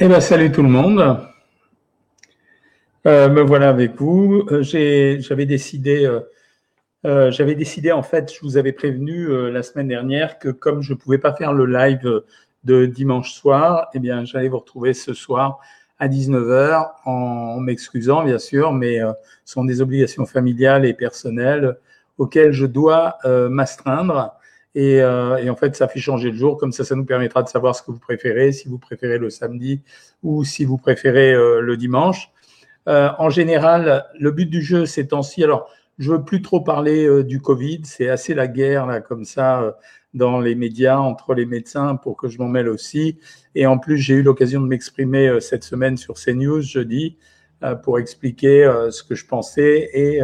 Eh bien, salut tout le monde. Euh, me voilà avec vous. Euh, j'avais décidé, euh, j'avais décidé en fait, je vous avais prévenu la semaine dernière que comme je pouvais pas faire le live de dimanche soir, eh bien, j'allais vous retrouver ce soir à 19h en, m'excusant bien sûr, mais ce sont des obligations familiales et personnelles auxquelles je dois m'astreindre. Et, euh, et, en fait, ça fait changer le jour. Comme ça, ça nous permettra de savoir ce que vous préférez, si vous préférez le samedi ou si vous préférez euh, le dimanche. Euh, en général, le but du jeu ces temps-ci, alors je veux plus trop parler du Covid, c'est assez la guerre là comme ça dans les médias entre les médecins pour que je m'en mêle aussi. Et en plus, j'ai eu l'occasion de m'exprimer cette semaine sur CNews jeudi pour expliquer ce que je pensais et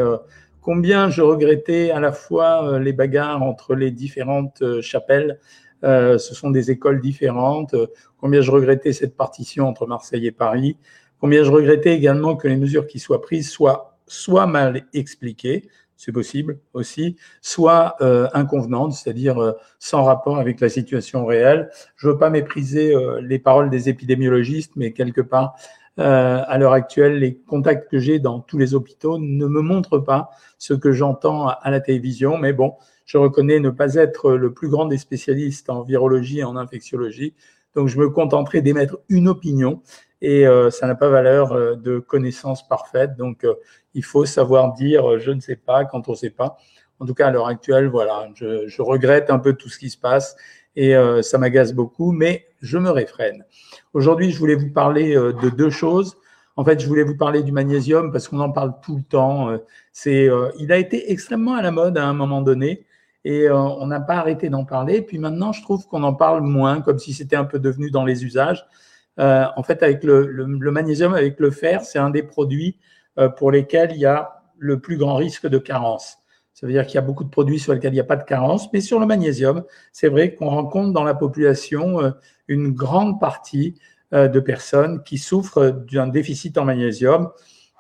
combien je regrettais à la fois euh, les bagarres entre les différentes euh, chapelles, euh, ce sont des écoles différentes, combien je regrettais cette partition entre Marseille et Paris, combien je regrettais également que les mesures qui soient prises soient soit mal expliquées, c'est possible aussi, soit euh, inconvenantes, c'est-à-dire euh, sans rapport avec la situation réelle. Je ne veux pas mépriser euh, les paroles des épidémiologistes, mais quelque part, euh, à l'heure actuelle, les contacts que j'ai dans tous les hôpitaux ne me montrent pas ce que j'entends à la télévision. Mais bon, je reconnais ne pas être le plus grand des spécialistes en virologie et en infectiologie. Donc, je me contenterai d'émettre une opinion et euh, ça n'a pas valeur euh, de connaissance parfaite. Donc, euh, il faut savoir dire je ne sais pas quand on ne sait pas. En tout cas, à l'heure actuelle, voilà, je, je, regrette un peu tout ce qui se passe et ça m'agace beaucoup, mais je me réfrène. Aujourd'hui, je voulais vous parler euh, de deux choses. En fait, je voulais vous parler du magnésium parce qu'on en parle tout le temps. Euh, c'est, euh, il a été extrêmement à la mode à un moment donné et on n'a pas arrêté d'en parler. Puis maintenant, je trouve qu'on en parle moins, comme si c'était un peu devenu dans les usages. en fait, avec le, magnésium, avec le fer, c'est un des produits pour lesquels il y a le plus grand risque de carence. Ça veut dire qu'il y a beaucoup de produits sur lesquels il n'y a pas de carence, mais sur le magnésium, c'est vrai qu'on rencontre dans la population une grande partie euh, de personnes qui souffrent d'un déficit en magnésium.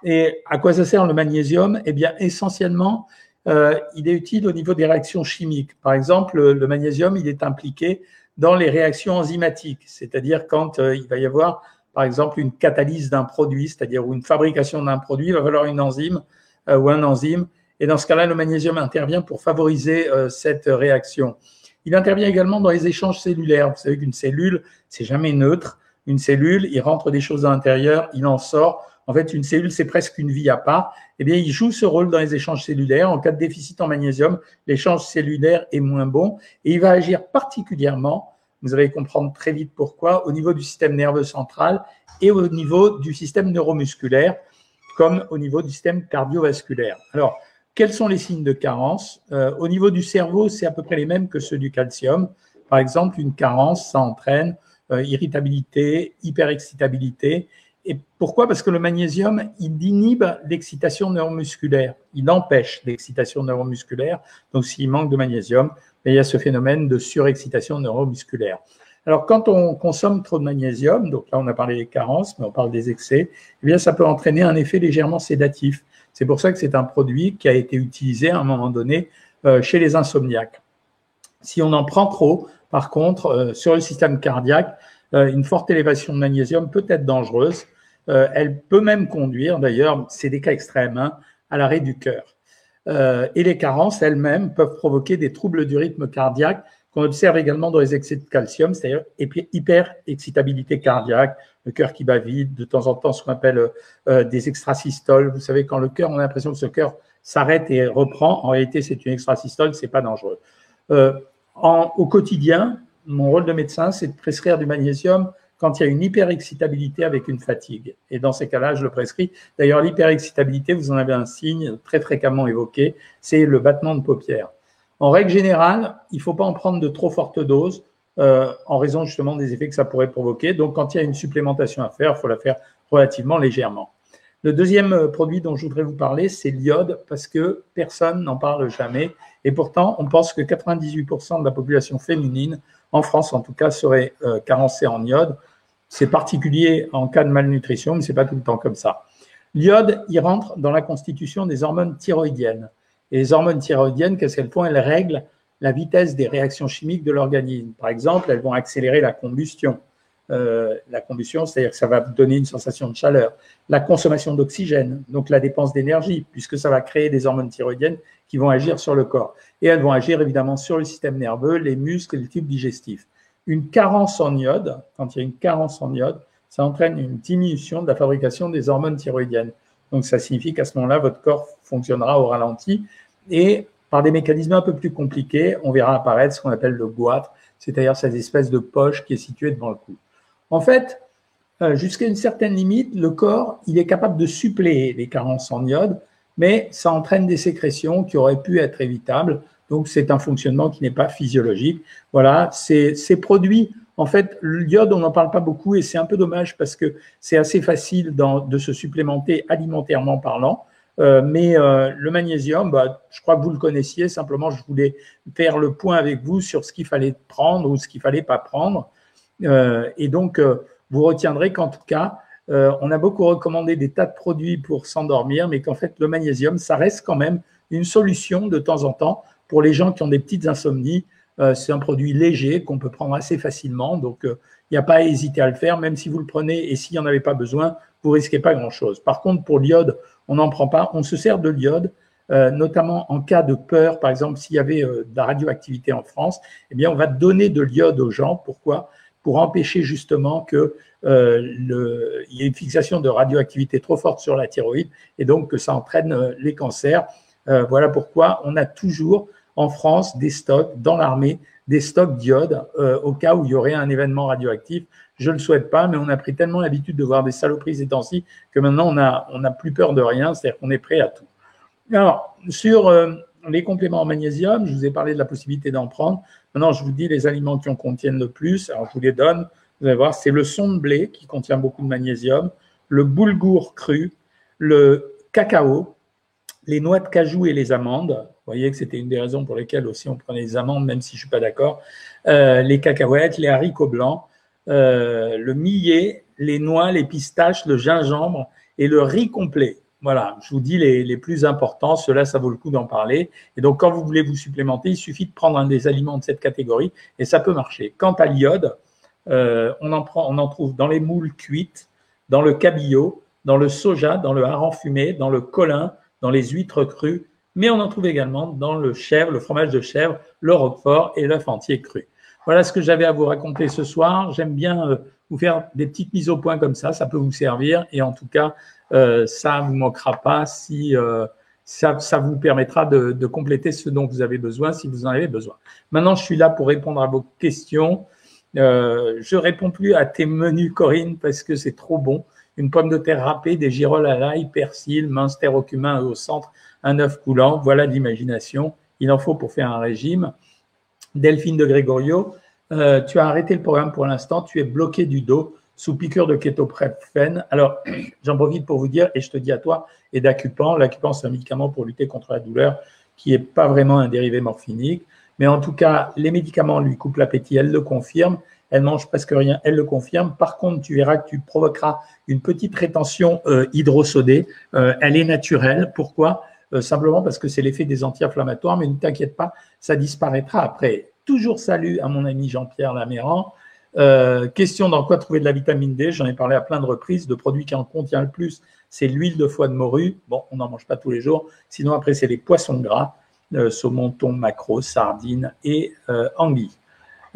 Et à quoi ça sert le magnésium? Eh bien, essentiellement, euh, il est utile au niveau des réactions chimiques. Par exemple, le magnésium, il est impliqué dans les réactions enzymatiques, c'est-à-dire quand euh, il va y avoir, par exemple, une catalyse d'un produit, c'est-à-dire une fabrication d'un produit, il va falloir une enzyme euh, ou un enzyme. Et dans ce cas-là, le magnésium intervient pour favoriser euh, cette réaction. Il intervient également dans les échanges cellulaires. Vous savez qu'une cellule, c'est jamais neutre. Une cellule, il rentre des choses à l'intérieur, il en sort. En fait, une cellule, c'est presque une vie à part. Eh bien, il joue ce rôle dans les échanges cellulaires. En cas de déficit en magnésium, l'échange cellulaire est moins bon et il va agir particulièrement, vous allez comprendre très vite pourquoi, au niveau du système nerveux central et au niveau du système neuromusculaire, comme au niveau du système cardiovasculaire. Alors, quels sont les signes de carence? Euh, Au niveau du cerveau, c'est à peu près les mêmes que ceux du calcium. Par exemple, une carence, ça entraîne euh, irritabilité, hyperexcitabilité. Et pourquoi? Parce que le magnésium, il inhibe l'excitation neuromusculaire. Il empêche l'excitation neuromusculaire. Donc, s'il manque de magnésium, ben, il y a ce phénomène de surexcitation neuromusculaire. Alors, quand on consomme trop de magnésium, donc là, on a parlé des carences, mais on parle des excès, eh bien, ça peut entraîner un effet légèrement sédatif. C'est pour ça que c'est un produit qui a été utilisé à un moment donné euh, chez les insomniaques. Si on en prend trop, par contre, euh, sur le système cardiaque, euh, une forte élévation de magnésium peut être dangereuse. Elle peut même conduire, d'ailleurs, c'est des cas extrêmes, hein, à l'arrêt du cœur. Et les carences elles-mêmes peuvent provoquer des troubles du rythme cardiaque qu'on observe également dans les excès de calcium, c'est-à-dire hyper-excitabilité cardiaque, le cœur qui bat vite, de temps en temps ce qu'on appelle euh, des extrasystoles. Vous savez, quand le cœur, on a l'impression que ce cœur s'arrête et reprend, en réalité c'est une extrasystole, c'est pas dangereux. Euh, au quotidien, mon rôle de médecin, c'est de prescrire du magnésium quand il y a une hyperexcitabilité avec une fatigue. Et dans ces cas-là, je le prescris. D'ailleurs, l'hyperexcitabilité, vous en avez un signe très fréquemment évoqué, c'est le battement de paupières. En règle générale, il ne faut pas en prendre de trop fortes doses euh, en raison justement des effets que ça pourrait provoquer. Donc, quand il y a une supplémentation à faire, il faut la faire relativement légèrement. Le deuxième euh, produit dont je voudrais vous parler, c'est l'iode, parce que personne n'en parle jamais. Et pourtant, on pense que 98% de la population féminine, en France en tout cas, serait euh, carencée en iode. C'est particulier en cas de malnutrition, mais c'est pas tout le temps comme ça. L'iode, il rentre dans la constitution des hormones thyroïdiennes. Et les hormones thyroïdiennes, qu'est-ce qu'elles font? Elles règlent la vitesse des réactions chimiques de l'organisme. Par exemple, elles vont accélérer la combustion. euh, la combustion, c'est-à-dire que ça va donner une sensation de chaleur. La consommation d'oxygène, donc la dépense d'énergie, puisque ça va créer des hormones thyroïdiennes qui vont agir sur le corps. Et elles vont agir évidemment sur le système nerveux, les muscles et le tube digestif. Une carence en iode, quand il y a une carence en iode, ça entraîne une diminution de la fabrication des hormones thyroïdiennes. Donc ça signifie qu'à ce moment-là, votre corps fonctionnera au ralenti et par des mécanismes un peu plus compliqués, on verra apparaître ce qu'on appelle le goitre, c'est-à-dire cette espèce de poche qui est située devant le cou. En fait, euh, jusqu'à une certaine limite, le corps, il est capable de suppléer les carences en iode, mais ça entraîne des sécrétions qui auraient pu être évitables. Donc, c'est un fonctionnement qui n'est pas physiologique. Voilà, ces, produits, en fait, l'iode, on n'en parle pas beaucoup et c'est un peu dommage parce que c'est assez facile de se supplémenter alimentairement parlant. Euh, mais euh, le magnésium, bah, je crois que vous le connaissiez. Simplement, je voulais faire le point avec vous sur ce qu'il fallait prendre ou ce qu'il fallait pas prendre. Euh, et donc, vous retiendrez qu'en tout cas, on a beaucoup recommandé des tas de produits pour s'endormir, mais qu'en fait, le magnésium, ça reste quand même une solution de temps en temps pour les gens qui ont des petites insomnies. c'est un produit léger qu'on peut prendre assez facilement. Donc, il n'y a pas à hésiter à le faire, même si vous le prenez et s'il n'y en avait pas besoin, vous risquez pas grand-chose. Par contre, pour l'iode, on n'en prend pas. On se sert de l'iode, euh, notamment en cas de peur. Par exemple, s'il y avait euh, de la radioactivité en France, eh bien, on va donner de l'iode aux gens. Pourquoi? Pour empêcher justement que euh, le, y ait une fixation de radioactivité trop forte sur la thyroïde et donc que ça entraîne les cancers. voilà pourquoi on a toujours en France des stocks dans l'armée, des stocks d'iode au cas où il y aurait un événement radioactif. Je ne le souhaite pas, mais on a pris tellement l'habitude de voir des saloperies ces temps-ci que maintenant on n'a plus peur de rien, c'est-à-dire qu'on est prêt à tout. Alors, sur euh, les compléments en magnésium, je vous ai parlé de la possibilité d'en prendre. Maintenant, je vous dis les aliments qui en contiennent le plus. Alors, je vous les donne. Vous allez voir, c'est le son de blé qui contient beaucoup de magnésium, le boulgour cru, le cacao, les noix de cajou et les amandes. Vous voyez que c'était une des raisons pour lesquelles aussi on prenait les amandes, même si je ne suis pas d'accord. Euh, les cacahuètes, les haricots blancs, euh, le millet, les noix, les pistaches, le gingembre et le riz complet. Voilà, je vous dis les, plus importants, ceux-là, ça vaut le coup d'en parler. Et donc, quand vous voulez vous supplémenter, il suffit de prendre un des aliments de cette catégorie et ça peut marcher. Quant à l'iode, euh, on, en on en trouve dans les moules cuites, dans le cabillaud, dans le soja, dans le hareng fumé, dans le colin, dans les huîtres crues, mais on en trouve également dans le chèvre, le fromage de chèvre, le roquefort et l'œuf entier cru. Voilà ce que j'avais à vous raconter ce soir. J'aime bien euh, vous faire des petites mises au point comme ça, ça peut vous servir et en tout cas, euh, ça ne vous manquera pas si euh, ça, vous permettra de, compléter ce dont vous avez besoin si vous en avez besoin. Maintenant, je suis là pour répondre à vos questions. Je réponds plus à tes menus, Corinne, parce que c'est trop bon. Une pomme de terre râpée, des girolles à l'ail, persil, minster au cumin au centre, un œuf coulant. Voilà l'imagination. Il en faut pour faire un régime. Delphine de Gregorio, euh, tu as arrêté le programme pour l'instant, tu es bloqué du dos sous piqûre de kétoprèphen. Alors, j'en profite pour vous dire, et je te dis à toi, et d'Acupan, l'Acupan, c'est un médicament pour lutter contre la douleur qui n'est pas vraiment un dérivé morphinique. Mais en tout cas, les médicaments lui coupent l'appétit, elle le confirme. Elle mange presque rien, elle le confirme. Par contre, tu verras que tu provoqueras une petite rétention euh, hydrosodée. Euh, elle est naturelle. Pourquoi? Simplement parce que c'est l'effet des anti-inflammatoires, mais ne t'inquiète pas, ça disparaîtra après. Toujours salut à mon ami Jean-Pierre Laméran. Euh, question dans quoi trouver de la vitamine D? J'en ai parlé à plein de reprises. Le produit qui en contient le plus, c'est l'huile de foie de morue. Bon, on n'en mange pas tous les jours. Sinon, après, c'est les poissons gras, euh, saumon, thon, maquereau, sardines et euh, anguilles.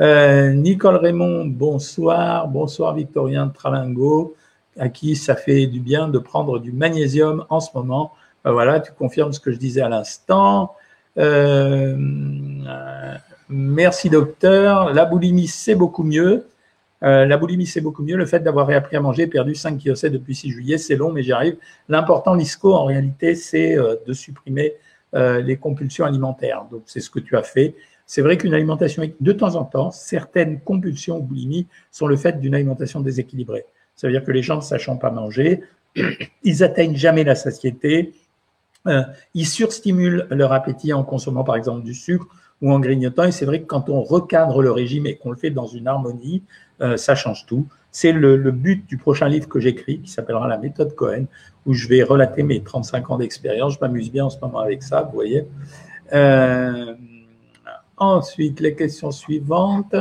Nicole Raymond, bonsoir. Bonsoir Victorien Tralingo, à qui ça fait du bien de prendre du magnésium en ce moment. Ben voilà, tu confirmes ce que je disais à l'instant. Euh, merci docteur. La boulimie, c'est beaucoup mieux. Euh, la boulimie, c'est beaucoup mieux. Le fait d'avoir réappris à manger, perdu 5 kg depuis 6 juillet, c'est long, mais j'y arrive. L'important, l'ISCO, en réalité, c'est euh, de supprimer les compulsions alimentaires. Donc, c'est ce que tu as fait. C'est vrai qu'une alimentation, de temps en temps, certaines compulsions ou boulimie sont le fait d'une alimentation déséquilibrée. Ça veut dire que les gens ne sachant pas manger, ils atteignent jamais la satiété, euh, ils surstimulent leur appétit en consommant par exemple du sucre ou en grignotant. Et c'est vrai que quand on recadre le régime et qu'on le fait dans une harmonie, euh, ça change tout. C'est le, but du prochain livre que j'écris qui s'appellera La méthode Cohen, où je vais relater mes 35 ans d'expérience. Je m'amuse bien en ce moment avec ça, vous voyez. Euh, ensuite, les questions suivantes.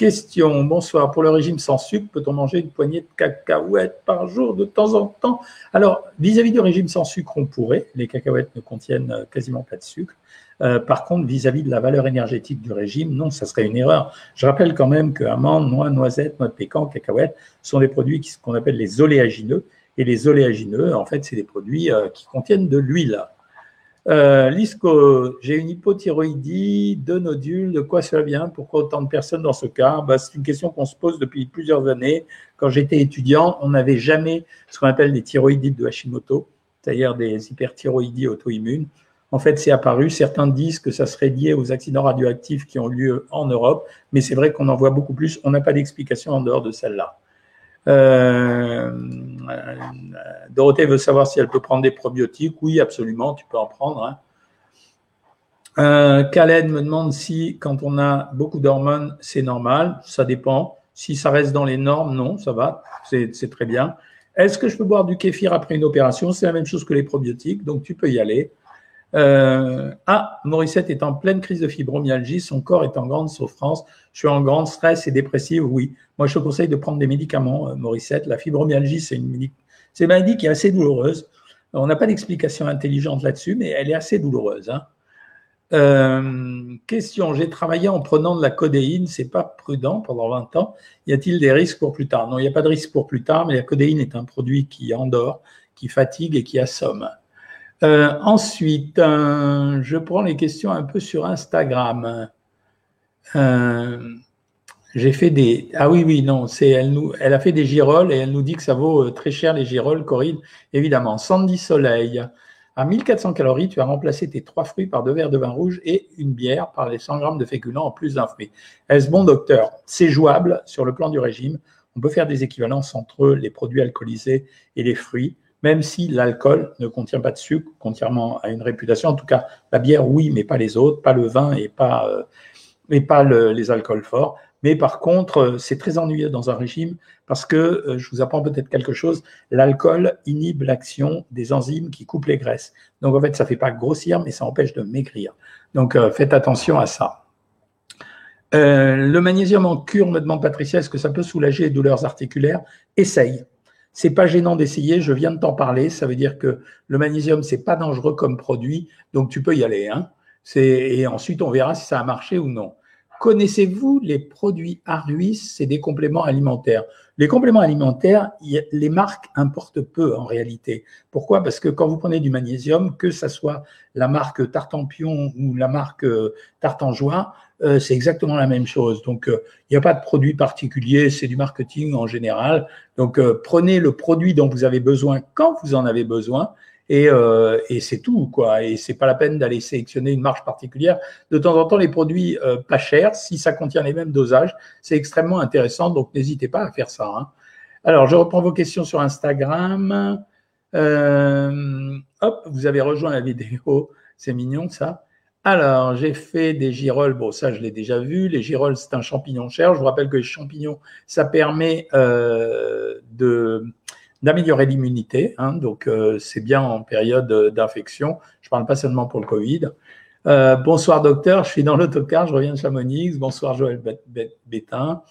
Question. Bonsoir. Pour le régime sans sucre, peut-on manger une poignée de cacahuètes par jour de temps en temps? Alors, vis-à-vis du régime sans sucre, on pourrait. Les cacahuètes ne contiennent euh, quasiment pas de sucre. Euh, par contre, vis-à-vis de la valeur énergétique du régime, non, ça serait une erreur. Je rappelle quand même que amandes, noix, noisettes, noix de pécan, cacahuètes sont des produits qu'on appelle les oléagineux. Et les oléagineux, en fait, c'est des produits euh, qui contiennent de l'huile. Euh, Lisco, j'ai une hypothyroïdie, deux nodules, de quoi cela vient? Pourquoi autant de personnes dans ce cas? Bah, C'est une question qu'on se pose depuis plusieurs années. Quand j'étais étudiant, on n'avait jamais ce qu'on appelle des thyroïdites de Hashimoto, c'est-à-dire des hyperthyroïdies auto-immunes. En fait, c'est apparu. Certains disent que ça serait lié aux accidents radioactifs qui ont lieu en Europe, mais c'est vrai qu'on en voit beaucoup plus. On n'a pas d'explication en dehors de celle-là. Euh, Dorothée veut savoir si elle peut prendre des probiotiques. Oui, absolument, tu peux en prendre. Hein. Euh, Khaled me demande si, quand on a beaucoup d'hormones, c'est normal. Ça dépend. Si ça reste dans les normes, non, ça va, c'est très bien. Est-ce que je peux boire du kéfir après une opération? C'est la même chose que les probiotiques, donc tu peux y aller. Euh, ah, Morissette est en pleine crise de fibromyalgie, son corps est en grande souffrance, je suis en grand stress et dépressive, oui. Moi, je te conseille de prendre des médicaments, euh, Morissette. La fibromyalgie, c'est une, une, maladie qui est assez douloureuse. On n'a pas d'explication intelligente là-dessus, mais elle est assez douloureuse. Hein. Euh, question, j'ai travaillé en prenant de la codéine, c'est pas prudent pendant 20 ans. Y a-t-il des risques pour plus tard? Non, il n'y a pas de risque pour plus tard, mais la codéine est un produit qui endort, qui fatigue et qui assomme. Euh, ensuite, euh, je prends les questions un peu sur Instagram. Euh, j'ai fait des. Ah oui, oui, non, c'est elle, nous, elle a fait des girolles et elle nous dit que ça vaut très cher les girolles, Corinne. Évidemment, Sandy Soleil. À 1400 calories, tu as remplacé tes trois fruits par deux verres de vin rouge et une bière par les 100 grammes de féculents en plus d'un fruit. Est-ce bon, docteur? C'est jouable sur le plan du régime. On peut faire des équivalences entre les produits alcoolisés et les fruits même si l'alcool ne contient pas de sucre, contrairement à une réputation. En tout cas, la bière, oui, mais pas les autres, pas le vin et pas, euh, les alcools forts. Mais par contre, euh, c'est très ennuyeux dans un régime parce que, euh, je vous apprends peut-être quelque chose, l'alcool inhibe l'action des enzymes qui coupent les graisses. Donc en fait, ça ne fait pas grossir, mais ça empêche de maigrir. Donc faites attention à ça. le magnésium en cure, me demande Patricia, est-ce que ça peut soulager les douleurs articulaires? Essaye. C'est pas gênant d'essayer, je viens de t'en parler. Ça veut dire que le magnésium, c'est pas dangereux comme produit, donc tu peux y aller. Hein. Et ensuite, on verra si ça a marché ou non. Connaissez-vous les produits Aruis C'est des compléments alimentaires. Les compléments alimentaires, les marques importent peu en réalité. Pourquoi? Parce que quand vous prenez du magnésium, que ce soit la marque Tartampion ou la marque euh, Tartanjoie, euh, c'est exactement la même chose. Donc, euh, il n'y a pas de produit particulier, c'est du marketing en général. Donc, prenez le produit dont vous avez besoin quand vous en avez besoin et, euh, et c'est tout, quoi. Et c'est pas la peine d'aller sélectionner une marge particulière. De temps en temps, les produits euh, pas chers, si ça contient les mêmes dosages, c'est extrêmement intéressant. Donc, n'hésitez pas à faire ça. Hein. Alors, je reprends vos questions sur Instagram. Euh, hop, vous avez rejoint la vidéo. C'est mignon, ça. Alors, j'ai fait des girolles. Bon, ça, je l'ai déjà vu. Les girolles, c'est un champignon cher. Je vous rappelle que les champignons, ça permet de d'améliorer l'immunité. Hein, donc, euh, c'est bien en période d'infection. Je ne parle pas seulement pour le Covid. Euh, bonsoir docteur, je suis dans l'autocar, je reviens de Chamonix. Bonsoir Joël Bétain.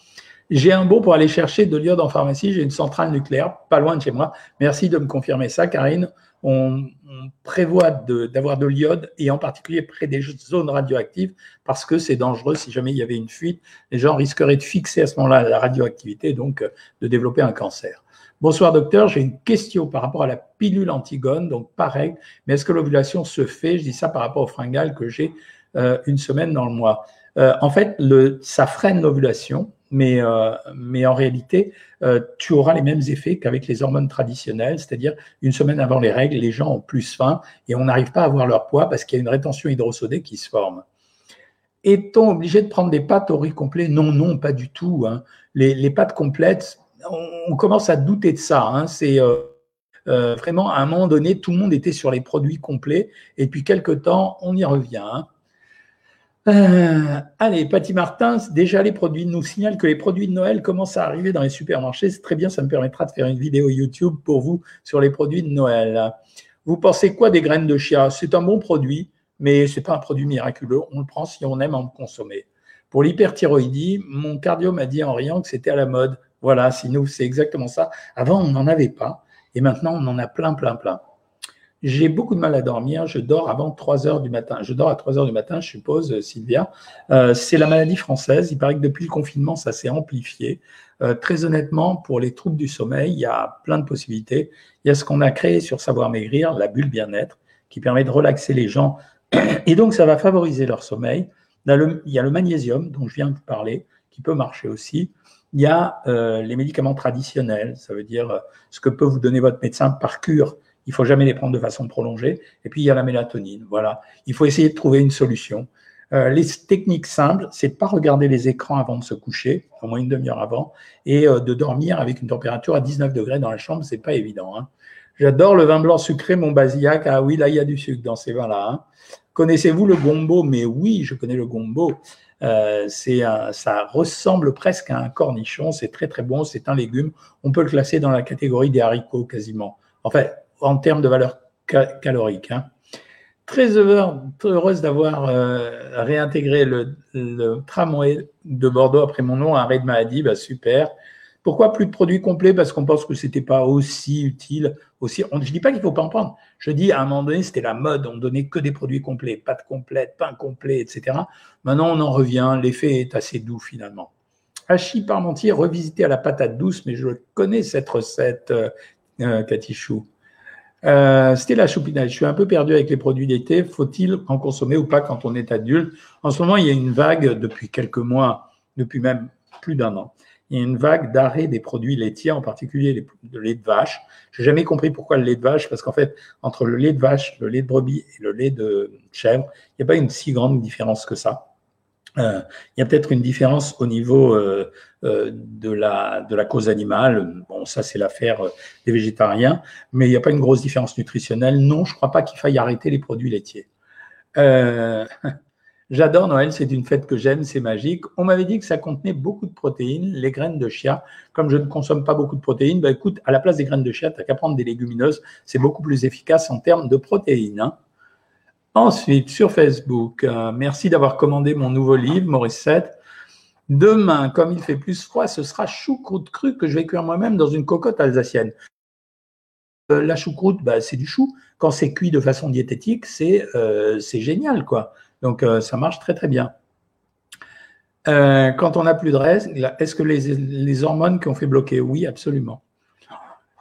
J'ai un bon pour aller chercher de l'iode en pharmacie. J'ai une centrale nucléaire pas loin de chez moi. Merci de me confirmer ça, Karine. On, prévoit d'avoir de, de l'iode et en particulier près des zones radioactives parce que c'est dangereux. Si jamais il y avait une fuite, les gens risqueraient de fixer à ce moment-là la radioactivité, donc euh, de développer un cancer. Bonsoir docteur, j'ai une question par rapport à la pilule Antigone, donc pareil, mais est-ce que l'ovulation se fait? Je dis ça par rapport au fringale que j'ai euh, une semaine dans le mois. Euh, en fait, ça freine l'ovulation, mais, euh, en réalité, tu auras les mêmes effets qu'avec les hormones traditionnelles, c'est-à-dire une semaine avant les règles, les gens ont plus faim et on n'arrive pas à avoir leur poids parce qu'il y a une rétention hydrosodée qui se forme. Est-on obligé de prendre des pâtes au riz complet? Non, non, pas du tout. Hein. Les pâtes complètes, on, commence à douter de ça. Hein. C'est euh, euh, vraiment à un moment donné, tout le monde était sur les produits complets, et puis quelque temps, on y revient. Hein. Euh, allez, Patty Martin, déjà les produits nous signale que les produits de Noël commencent à arriver dans les supermarchés. C'est très bien, ça me permettra de faire une vidéo YouTube pour vous sur les produits de Noël. Vous pensez quoi des graines de chia? C'est un bon produit, mais ce n'est pas un produit miraculeux. On le prend si on aime en consommer. Pour l'hyperthyroïdie, mon cardio m'a dit en riant que c'était à la mode. Voilà, sinon c'est exactement ça. Avant, on n'en avait pas. Et maintenant, on en a plein, plein, plein. J'ai beaucoup de mal à dormir. Je dors avant 3 heures du matin. Je dors à 3 heures du matin, je suppose, Sylvia. Euh, c'est la maladie française. Il paraît que depuis le confinement, ça s'est amplifié. Euh, très honnêtement, pour les troubles du sommeil, il y a plein de possibilités. Il y a ce qu'on a créé sur Savoir Maigrir, la bulle bien-être, qui permet de relaxer les gens. Et donc, ça va favoriser leur sommeil. Il y a le magnésium, dont je viens de vous parler, qui peut marcher aussi. Il y a euh, les médicaments traditionnels, ça veut dire euh, ce que peut vous donner votre médecin par cure. Il faut jamais les prendre de façon prolongée. Et puis il y a la mélatonine. Voilà. Il faut essayer de trouver une solution. Euh, les techniques simples, c'est pas regarder les écrans avant de se coucher, au moins une demi-heure avant, et de dormir avec une température à 19 degrés dans la chambre. C'est pas évident. Hein. J'adore le vin blanc sucré, mon basillac. Ah oui, là il y a du sucre dans ces vins-là. Hein. Connaissez-vous le gombo? Mais oui, je connais le gombo. Euh, ça ressemble presque à un cornichon. C'est très très bon. C'est un légume. On peut le classer dans la catégorie des haricots quasiment. En fait, en termes de valeur calorique. Hein. Très, heureuse d'avoir euh, réintégré le, tramway de Bordeaux après mon nom, arrêt de maladie. Bah, super. Pourquoi plus de produits complets? Parce qu'on pense que c'était pas aussi utile. Je dis pas qu'il faut pas en prendre. Je dis à un moment donné, c'était la mode. On donnait que des produits complets, pas de complète, pain complet, etc. Maintenant, on en revient. L'effet est assez doux finalement. Hachis parmentier revisité à la patate douce, mais je connais cette recette, euh, euh Cathy Chou. Euh, c'était la choupinade. Je suis un peu perdu avec les produits d'été. Faut-il en consommer ou pas quand on est adulte? En ce moment, il y a une vague depuis quelques mois, depuis même plus d'un an, il y a une vague d'arrêt des produits laitiers, en particulier le lait de vache. Je n'ai jamais compris pourquoi le lait de vache, parce qu'en fait, entre le lait de vache, le lait de brebis et le lait de chèvre, il n'y a pas une si grande différence que ça. Euh, il y a peut-être une différence au niveau euh, euh, de, la, de la cause animale. Bon, ça, c'est l'affaire des végétariens, mais il n'y a pas une grosse différence nutritionnelle. Non, je ne crois pas qu'il faille arrêter les produits laitiers. J'adore Noël, c'est une fête que j'aime, c'est magique. On m'avait dit que ça contenait beaucoup de protéines, les graines de chia. Comme je ne consomme pas beaucoup de protéines, bah écoute, à la place des graines de chia, tu n'as qu'à prendre des légumineuses. C'est beaucoup plus efficace en termes de protéines. Hein. Ensuite, sur Facebook, euh, merci d'avoir commandé mon nouveau livre, Maurice 7. Demain, comme il fait plus froid, ce sera choucroute crue que je vais cuire moi-même dans une cocotte alsacienne. Euh, la choucroute, bah, c'est du chou. Quand c'est cuit de façon diététique, c'est euh, génial, quoi. Donc, euh, ça marche très, très bien. Euh, quand on n'a plus de règles, est-ce que les, hormones qui ont fait bloquer? Oui, absolument.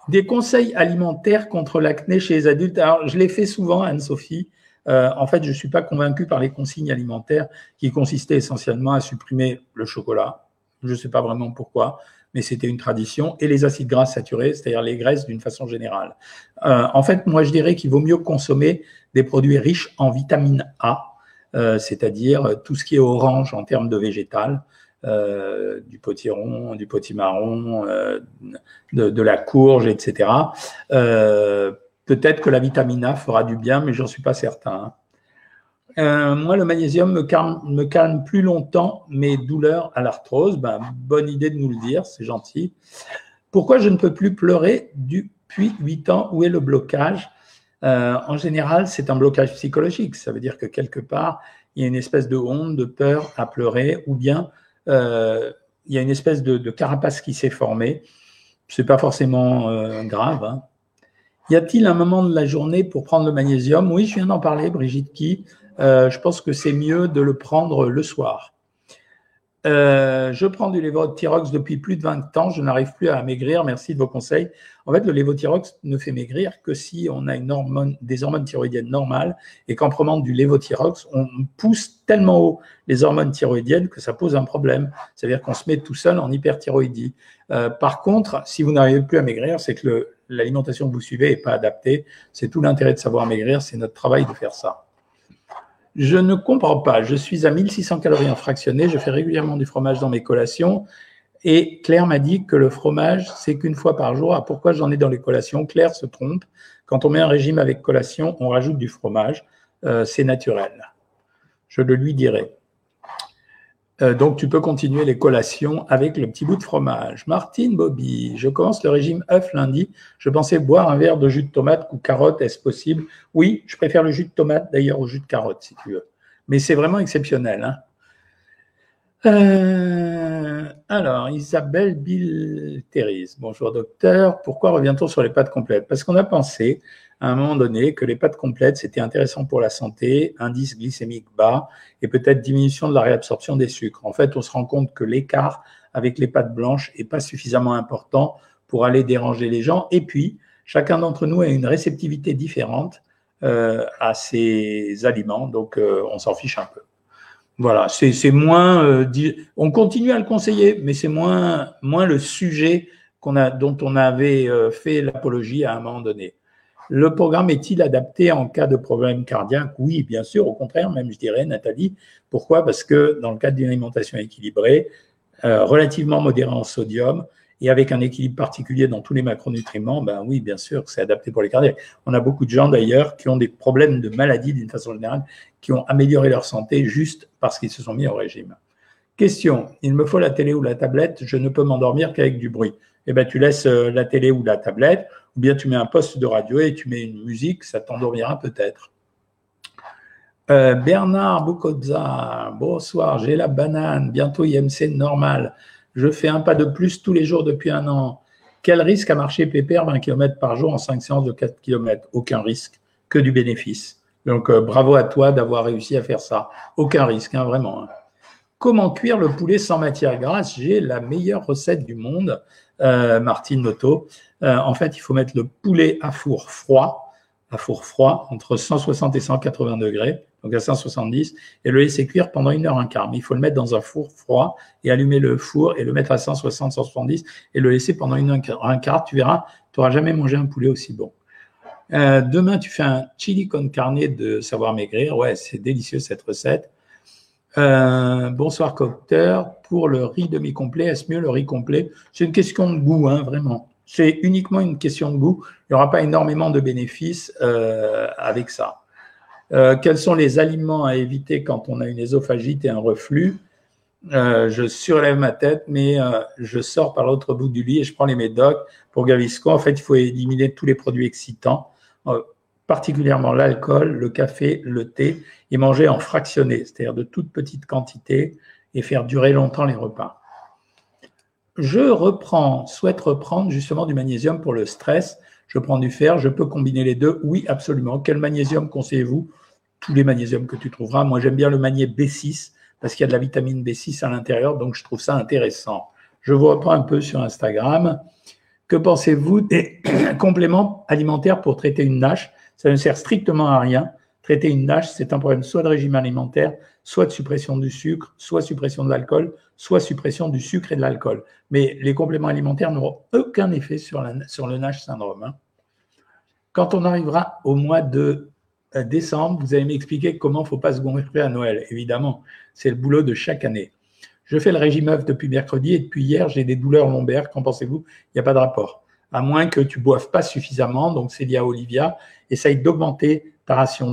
Des conseils alimentaires contre l'acné chez les adultes? Alors, je l'ai fait souvent, Anne-Sophie. Euh, en fait, je ne suis pas convaincu par les consignes alimentaires qui consistaient essentiellement à supprimer le chocolat. Je ne sais pas vraiment pourquoi, mais c'était une tradition. Et les acides gras saturés, c'est-à-dire les graisses d'une façon générale. en fait, moi, je dirais qu'il vaut mieux consommer des produits riches en vitamine A, c'est-à-dire tout ce qui est orange en termes de végétal, euh, du potiron, du potimarron, euh, de, la courge, etc. Peut-être que la vitamine A fera du bien, mais j'en suis pas certain. Hein. moi, le magnésium me calme, plus longtemps mes douleurs à l'arthrose. Ben, bonne idée de nous le dire, c'est gentil. Pourquoi je ne peux plus pleurer depuis 8 ans? Où est le blocage? Euh, en général, c'est un blocage psychologique. Ça veut dire que quelque part, il y a une espèce de honte, de peur à pleurer, ou bien euh, il y a une espèce de, carapace qui s'est formée. C'est pas forcément euh, grave. Hein. Y a-t-il un moment de la journée pour prendre le magnésium? Oui, je viens d'en parler, Brigitte Qui. je pense que c'est mieux de le prendre le soir. Euh, je prends du lévothyrox depuis plus de 20 ans. Je n'arrive plus à maigrir. Merci de vos conseils. En fait, le lévothyrox ne fait maigrir que si on a une hormone, des hormones thyroïdiennes normales et qu'en prenant du lévothyrox, on pousse tellement haut les hormones thyroïdiennes que ça pose un problème. C'est-à-dire qu'on se met tout seul en hyperthyroïdie. Euh, par contre, si vous n'arrivez plus à maigrir, c'est que l'alimentation que vous suivez n'est pas adaptée. C'est tout l'intérêt de savoir maigrir. C'est notre travail de faire ça. Je ne comprends pas. Je suis à 1600 calories en. Je fais régulièrement du fromage dans mes collations. Et Claire m'a dit que le fromage, c'est qu'une fois par jour. Ah, pourquoi j'en ai dans les collations? Claire se trompe. Quand on met un régime avec collation, on rajoute du fromage. Euh, c'est naturel. Je le lui dirai. Euh, donc, tu peux continuer les collations avec le petit bout de fromage. Martine Bobby, je commence le régime œuf lundi. Je pensais boire un verre de jus de tomate ou carotte. Est-ce possible? Oui, je préfère le jus de tomate d'ailleurs au jus de carotte, si tu veux. Mais c'est vraiment exceptionnel. Hein. Euh, alors, Isabelle Bill Bonjour docteur. Pourquoi revient-on sur les pâtes complètes? Parce qu'on a pensé à un moment donné que les pâtes complètes, c'était intéressant pour la santé, indice glycémique bas et peut-être diminution de la réabsorption des sucres. En fait, on se rend compte que l'écart avec les pâtes blanches est pas suffisamment important pour aller déranger les gens. Et puis, chacun d'entre nous a une réceptivité différente euh, à ces aliments, donc euh, on s'en fiche un peu. Voilà, c'est moins. Euh, on continue à le conseiller, mais c'est moins, le sujet dont on avait euh, fait l'apologie à un moment donné. Le programme est-il adapté en cas de problème cardiaque? Oui, bien sûr. Au contraire, même je dirais, Nathalie. Pourquoi? Parce que dans le cadre d'une alimentation équilibrée, euh, relativement modérée en sodium, et avec un équilibre particulier dans tous les macronutriments, ben oui, bien sûr, c'est adapté pour les cardiaques. On a beaucoup de gens d'ailleurs qui ont des problèmes de maladie d'une façon générale, qui ont amélioré leur santé juste parce qu'ils se sont mis au régime. Question, il me faut la télé ou la tablette, je ne peux m'endormir qu'avec du bruit. Eh bien, tu laisses euh, la télé ou la tablette, ou bien tu mets un poste de radio et tu mets une musique, ça t'endormira peut-être. Euh, Bernard Boukozza, bonsoir, j'ai la banane, bientôt IMC normal. Je fais un pas de plus tous les jours depuis un an. Quel risque à marcher pépère 20 km par jour en 5 séances de 4 km Aucun risque, que du bénéfice. Donc euh, bravo à toi d'avoir réussi à faire ça. Aucun risque, hein, vraiment. Hein. Comment cuire le poulet sans matière grasse? J'ai la meilleure recette du monde, euh, Martine Noto. Euh, en fait, il faut mettre le poulet à four froid, à four froid, entre 160 et 180 degrés donc à 170, et le laisser cuire pendant une heure un quart. Mais il faut le mettre dans un four froid et allumer le four et le mettre à 160, 170 et le laisser pendant une heure un quart. Tu verras, tu n'auras jamais mangé un poulet aussi bon. Euh, demain, tu fais un chili con carne de savoir maigrir. Ouais, c'est délicieux cette recette. Euh, bonsoir cocteur. Pour le riz demi-complet, est-ce mieux le riz complet? C'est une question de goût, hein, vraiment. C'est uniquement une question de goût. Il n'y aura pas énormément de bénéfices euh, avec ça. Euh, quels sont les aliments à éviter quand on a une ésophagite et un reflux? Euh, Je surlève ma tête, mais euh, je sors par l'autre bout du lit et je prends les médocs pour Gaviscon. En fait, il faut éliminer tous les produits excitants, particulièrement l'alcool, le café, le thé, et manger en fractionné, c'est-à-dire de toutes petites quantités, et faire durer longtemps les repas. Je reprends, souhaite reprendre justement du magnésium pour le stress je prends du fer, je peux combiner les deux Oui, absolument. Quel magnésium conseillez-vous? Tous les magnésiums que tu trouveras. Moi, j'aime bien le magné B6 parce qu'il y a de la vitamine B6 à l'intérieur, donc je trouve ça intéressant. Je vous reprends un peu sur Instagram. Que pensez-vous des compléments alimentaires pour traiter une nage Ça ne sert strictement à rien. Traiter une nage, c'est un problème soit de régime alimentaire, soit de suppression du sucre, soit suppression de l'alcool, soit suppression du sucre et de l'alcool. Mais les compléments alimentaires n'auront aucun effet sur, le NASH syndrome. Hein. Quand on arrivera au mois de euh, décembre, vous allez m'expliquer comment il ne faut pas se gonfler à Noël. Évidemment, c'est le boulot de chaque année. Je fais le régime œuf depuis mercredi et depuis hier, j'ai des douleurs lombaires. Qu'en pensez-vous? Il n'y a pas de rapport. À moins que tu boives pas suffisamment, donc c'est lié à Olivia, essaye d'augmenter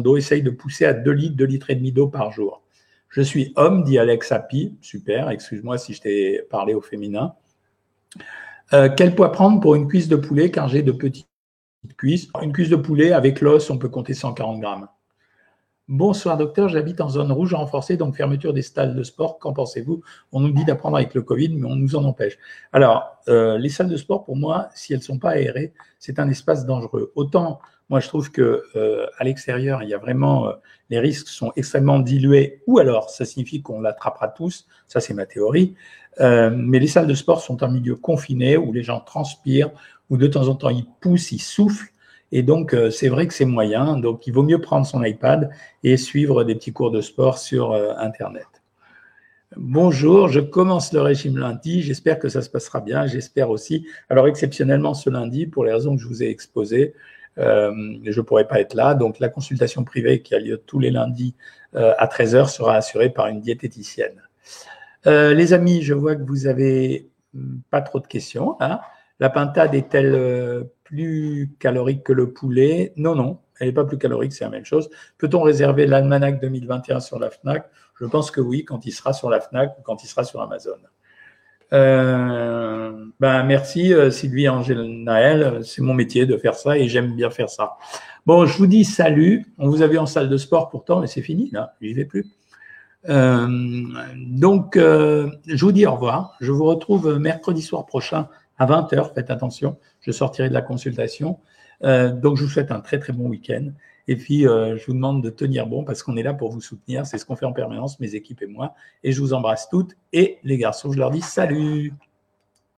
d'eau, essaye de pousser à 2 litres, 2 litres et demi d'eau par jour. Je suis homme, dit Alex Happy. Super, excuse-moi si je t'ai parlé au féminin. Euh, quel poids prendre pour une cuisse de poulet car j'ai de petites cuisses? Une cuisse de poulet avec l'os, on peut compter 140 grammes. Bonsoir docteur, j'habite en zone rouge renforcée, donc fermeture des salles de sport. Qu'en pensez-vous? On nous dit d'apprendre avec le Covid, mais on nous en empêche. Alors, euh, les salles de sport, pour moi, si elles ne sont pas aérées, c'est un espace dangereux. Autant moi, je trouve que euh, à l'extérieur, il y a vraiment euh, les risques sont extrêmement dilués, ou alors ça signifie qu'on l'attrapera tous. Ça, c'est ma théorie. Euh, mais les salles de sport sont un milieu confiné où les gens transpirent, où de temps en temps ils poussent, ils soufflent. Et donc, c'est vrai que c'est moyen. Donc, il vaut mieux prendre son iPad et suivre des petits cours de sport sur Internet. Bonjour, je commence le régime lundi. J'espère que ça se passera bien. J'espère aussi. Alors, exceptionnellement, ce lundi, pour les raisons que je vous ai exposées, je ne pourrai pas être là. Donc la consultation privée qui a lieu tous les lundis euh, à 13h sera assurée par une diététicienne. Euh, les amis, je vois que vous avez hmm, pas trop de questions. Hein. La pintade est-elle plus calorique que le poulet? Non, non, elle n'est pas plus calorique, c'est la même chose. Peut-on réserver l'almanach 2021 sur la FNAC? Je pense que oui, quand il sera sur la FNAC ou quand il sera sur Amazon. Euh, ben merci euh, Sylvie Angèle Naël, c'est mon métier de faire ça et j'aime bien faire ça. Bon, je vous dis salut. On vous a vu en salle de sport pourtant, mais c'est fini là, j'y vais plus. donc, je vous dis au revoir. Je vous retrouve mercredi soir prochain à 20h. Faites attention, je sortirai de la consultation. donc, je vous souhaite un très très bon week-end. Et puis, je vous demande de tenir bon parce qu'on est là pour vous soutenir. C'est ce qu'on fait en permanence, mes équipes et moi. Et je vous embrasse toutes. Et les garçons, je leur dis salut.